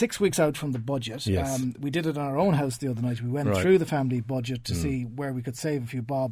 six weeks out from the budget. Yes. Um, we did it in our own house the other night. We went Right. through the family budget to see where we could save a few bob.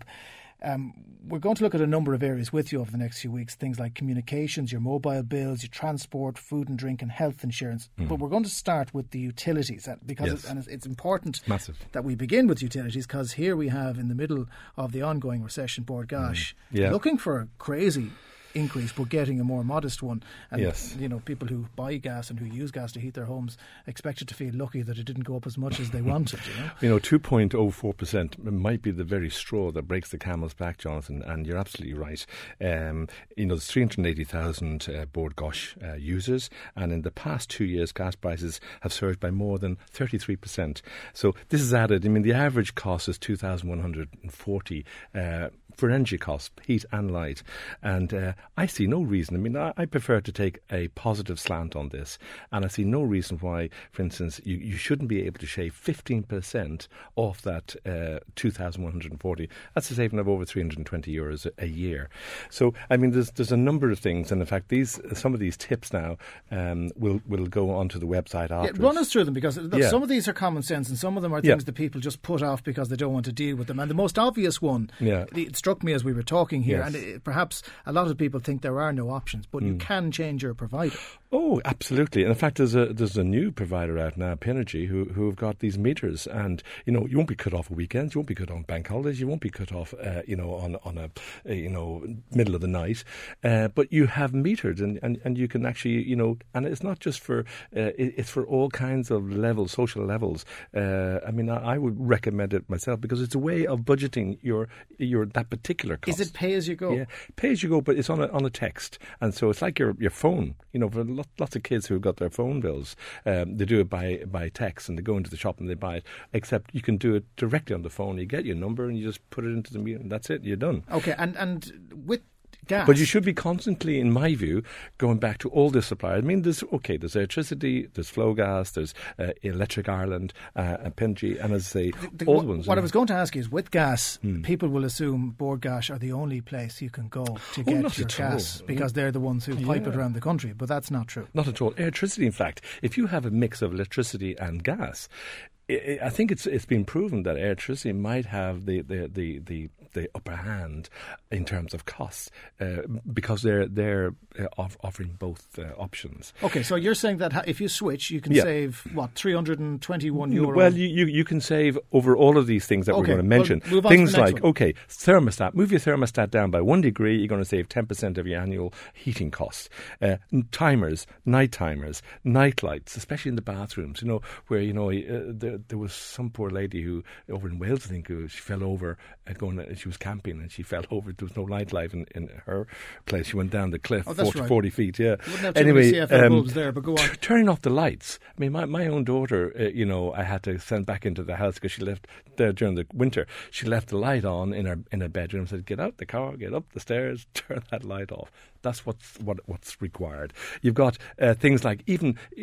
Um, we're going to look at a number of areas with you over the next few weeks. Things like communications, your mobile bills, your transport, food and drink, and health insurance. But we're going to start with the utilities uh, because Yes. it's, and it's, important Massive. that we begin with utilities because here we have in the middle of the ongoing recession, Bord Gáis, Yeah. looking for a crazy increase but getting a more modest one and Yes. you know people who buy gas and who use gas to heat their homes expected to feel lucky that it didn't go up as much as they wanted you know You know, 2.04% might be the very straw that breaks the camel's back, Jonathan, and you're absolutely right. Um, you know, there's 380,000 uh, Bord Gáis uh, users, and in the past two years, gas prices have surged by more than 33%. So this is added. I mean, the average cost is 2,140 uh, for energy costs, heat and light. And uh, I see no reason. I mean, I, I prefer to take a positive slant on this, and I see no reason why, for instance, you, you shouldn't be able to shave 15% off that uh, 2,140. That's a saving of over 320 euros a, a year. So, I mean, there's there's a number of things, and in fact, these some of these tips now um, will will go onto the website yeah, afterwards. run us through them because look, Yeah. some of these are common sense and some of them are Yeah. things that people just put off because they don't want to deal with them and the most obvious one Yeah. it struck me as we were talking here Yes. and it, perhaps a lot of people think there are no options but Mm. you can change your provider Oh, absolutely. And in fact, there's a there's a new provider out now, Pinergy, who who have got these meters, and you know you won't be cut off on weekends, you won't be cut off on bank holidays, you won't be cut off, uh, you know, on on a, a you know middle of the night, uh, but you have metered, and, and, and you can actually you know, and it's not just for uh, it's for all kinds of levels, social levels. Uh, I mean, I, I would recommend it myself because it's a way of budgeting your your that particular cost. is it pay as you go Yeah, pay as you go, but it's on a on a text, and so it's like your your phone. You know, for lo- lots of kids who've got their phone bills, um, they do it by by text, and they go into the shop and they buy it. Except you can do it directly on the phone. You get your number and you just put it into the meter, and that's it. You're done. okay and and with gas But you should be constantly, in my view, going back to all the suppliers. I mean, there's okay, there's electricity, there's Flogas, there's uh, Electric Ireland, uh, and Pinergy, and as The- the ones. what I was going to ask you is, with gas, Hmm. people will assume Bord Gáis are the only place you can go to get Oh, not your at all. gas because they're the ones who pipe it around the country. But that's not true. Not at all. Electricity, in fact, if you have a mix of electricity and gas, i think it's it's been proven that electricity might have the the, the, the, the upper hand in terms of costs uh, because they're they're uh, off- offering both uh, options. Okay, so you're saying that if you switch, you can Yeah. save what 321 euro. Well, you, you, you can save over all of these things that Okay, we're going to well, mention. to things the next like, one. okay, thermostat. Move your thermostat down by one degree, you're going to save 10% of your annual heating costs. Uh, timers, night timers, night lights, especially in the bathrooms, you know, where, you know, uh, there, was some poor lady who, over in Wales, I think, who she fell over uh, going, she was camping and she fell over. There was no nightlife in, in her place. She went down the cliff, Oh, 40, right. 40 feet, yeah. Wouldn't have too anyway, um, there, but go on. t- turning off the lights. I mean, my, my own daughter, uh, you know, I had to send back into the house because she left there during the winter. She left the light on in her in her bedroom. Said, "Get out the car, get up the stairs, turn that light off." That's what's what what's required. You've got uh, things like even. uh,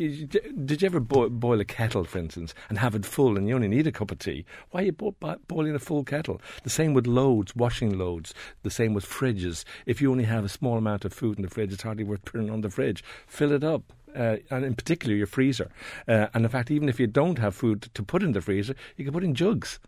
Did you ever bo- boil a kettle, for instance, and have it full, and you only need a cup of tea? Why are you bo- bo- boiling a full kettle? The same with loads, washing loads. The same with fridges. If you only have a small amount of food in the fridge, it's hardly worth putting on the fridge. Fill it up uh, and in particular your freezer. Uh, and in fact, even if you don't have food to put in the freezer, you can put in jugs.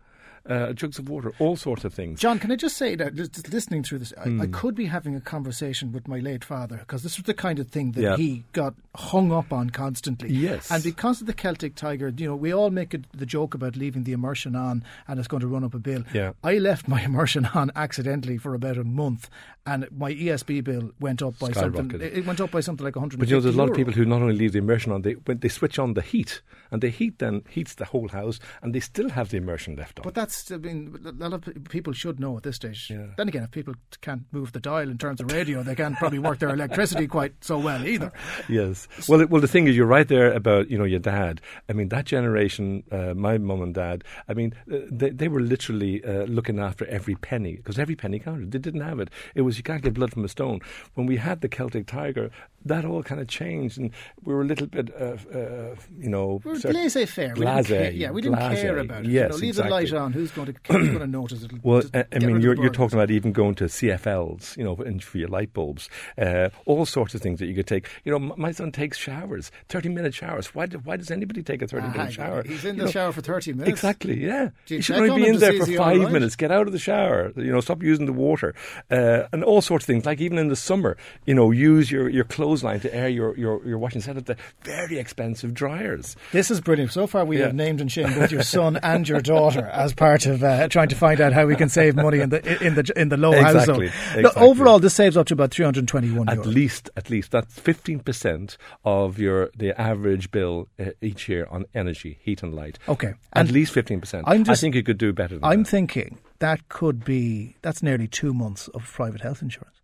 Uh, jugs of water, all sorts of things. John, can I just say that just listening through this, I, I Hmm. could be having a conversation with my late father because this was the kind of thing that Yeah. he got hung up on constantly. Yes. and because of the Celtic Tiger, you know, we all make the joke about leaving the immersion on and it's going to run up a bill. Yeah. I left my immersion on accidentally for about a month, and my ESB bill went up by something. It went up by something like 100 But you know, there's a lot of people who not only leave the immersion on, they when they switch on the heat, and the heat then heats the whole house, and they still have the immersion left on. But that's, I mean, a lot of people should know at this stage. Yeah. Then again, if people can't move the dial in terms of radio, they can't probably work their electricity quite so well either. Yes. Well, it, well, the thing is, you're right there about you know your dad. I mean, that generation, uh, my mum and dad. I mean, uh, they they were literally uh, looking after every penny because every penny counted. They didn't have it. It was you can't get blood from a stone. When we had the Celtic Tiger, that all kind of changed, and we were a little bit, uh, uh, you know, We were sort of laissez-faire. We didn't blasé, care, yeah, we didn't care about it. you know, leave exactly. the light on. Who's going to who's going to notice it? Well, I I mean, you're, you're talking about even going to CFLs, you know, for your light bulbs, uh, all sorts of things that you could take. You know, my son takes showers, 30 minute showers. Why, do, why does anybody take a 30 Ah, minute shower? He's in You the know, shower for thirty minutes. Exactly, yeah. You should only be in there for is he all five right? minutes. Get out of the shower. You know, stop using the water, uh, and all sorts of things. Like even in the summer, you know, use your, your clothesline to air your, your, your washing. Set at the very expensive dryers. This is brilliant. So far, we Yeah. have named and shamed both your son and your daughter as part of uh, trying to find out how we can save money in the in the in the low Exactly, household. Look, exactly. overall, this saves up to about three hundred and twenty-one At euros. least, at least that's fifteen percent of your the average bill uh, each year on energy, heat and light. Okay, At and least fifteen percent. I'm I think you could do better than that. I'm that. thinking that could be that's nearly two months of private health insurance.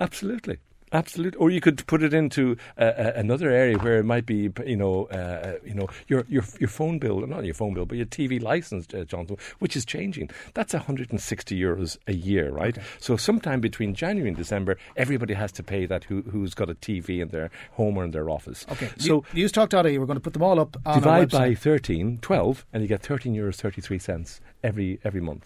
Absolutely. Absolutely, or you could put it into uh, uh, another area where it might be, you know, uh, you know, your your your phone bill, not your phone bill, but your TV license, uh, Jonathan, which is changing. That's 160 euros a year, right? So sometime between January and December, everybody has to pay that. Who who's got a TV in their home or in their office? Okay, so so newstalk.ie. We're going to put them all up on divide by 13, 12, and you get 13 euros 33 cents every every month.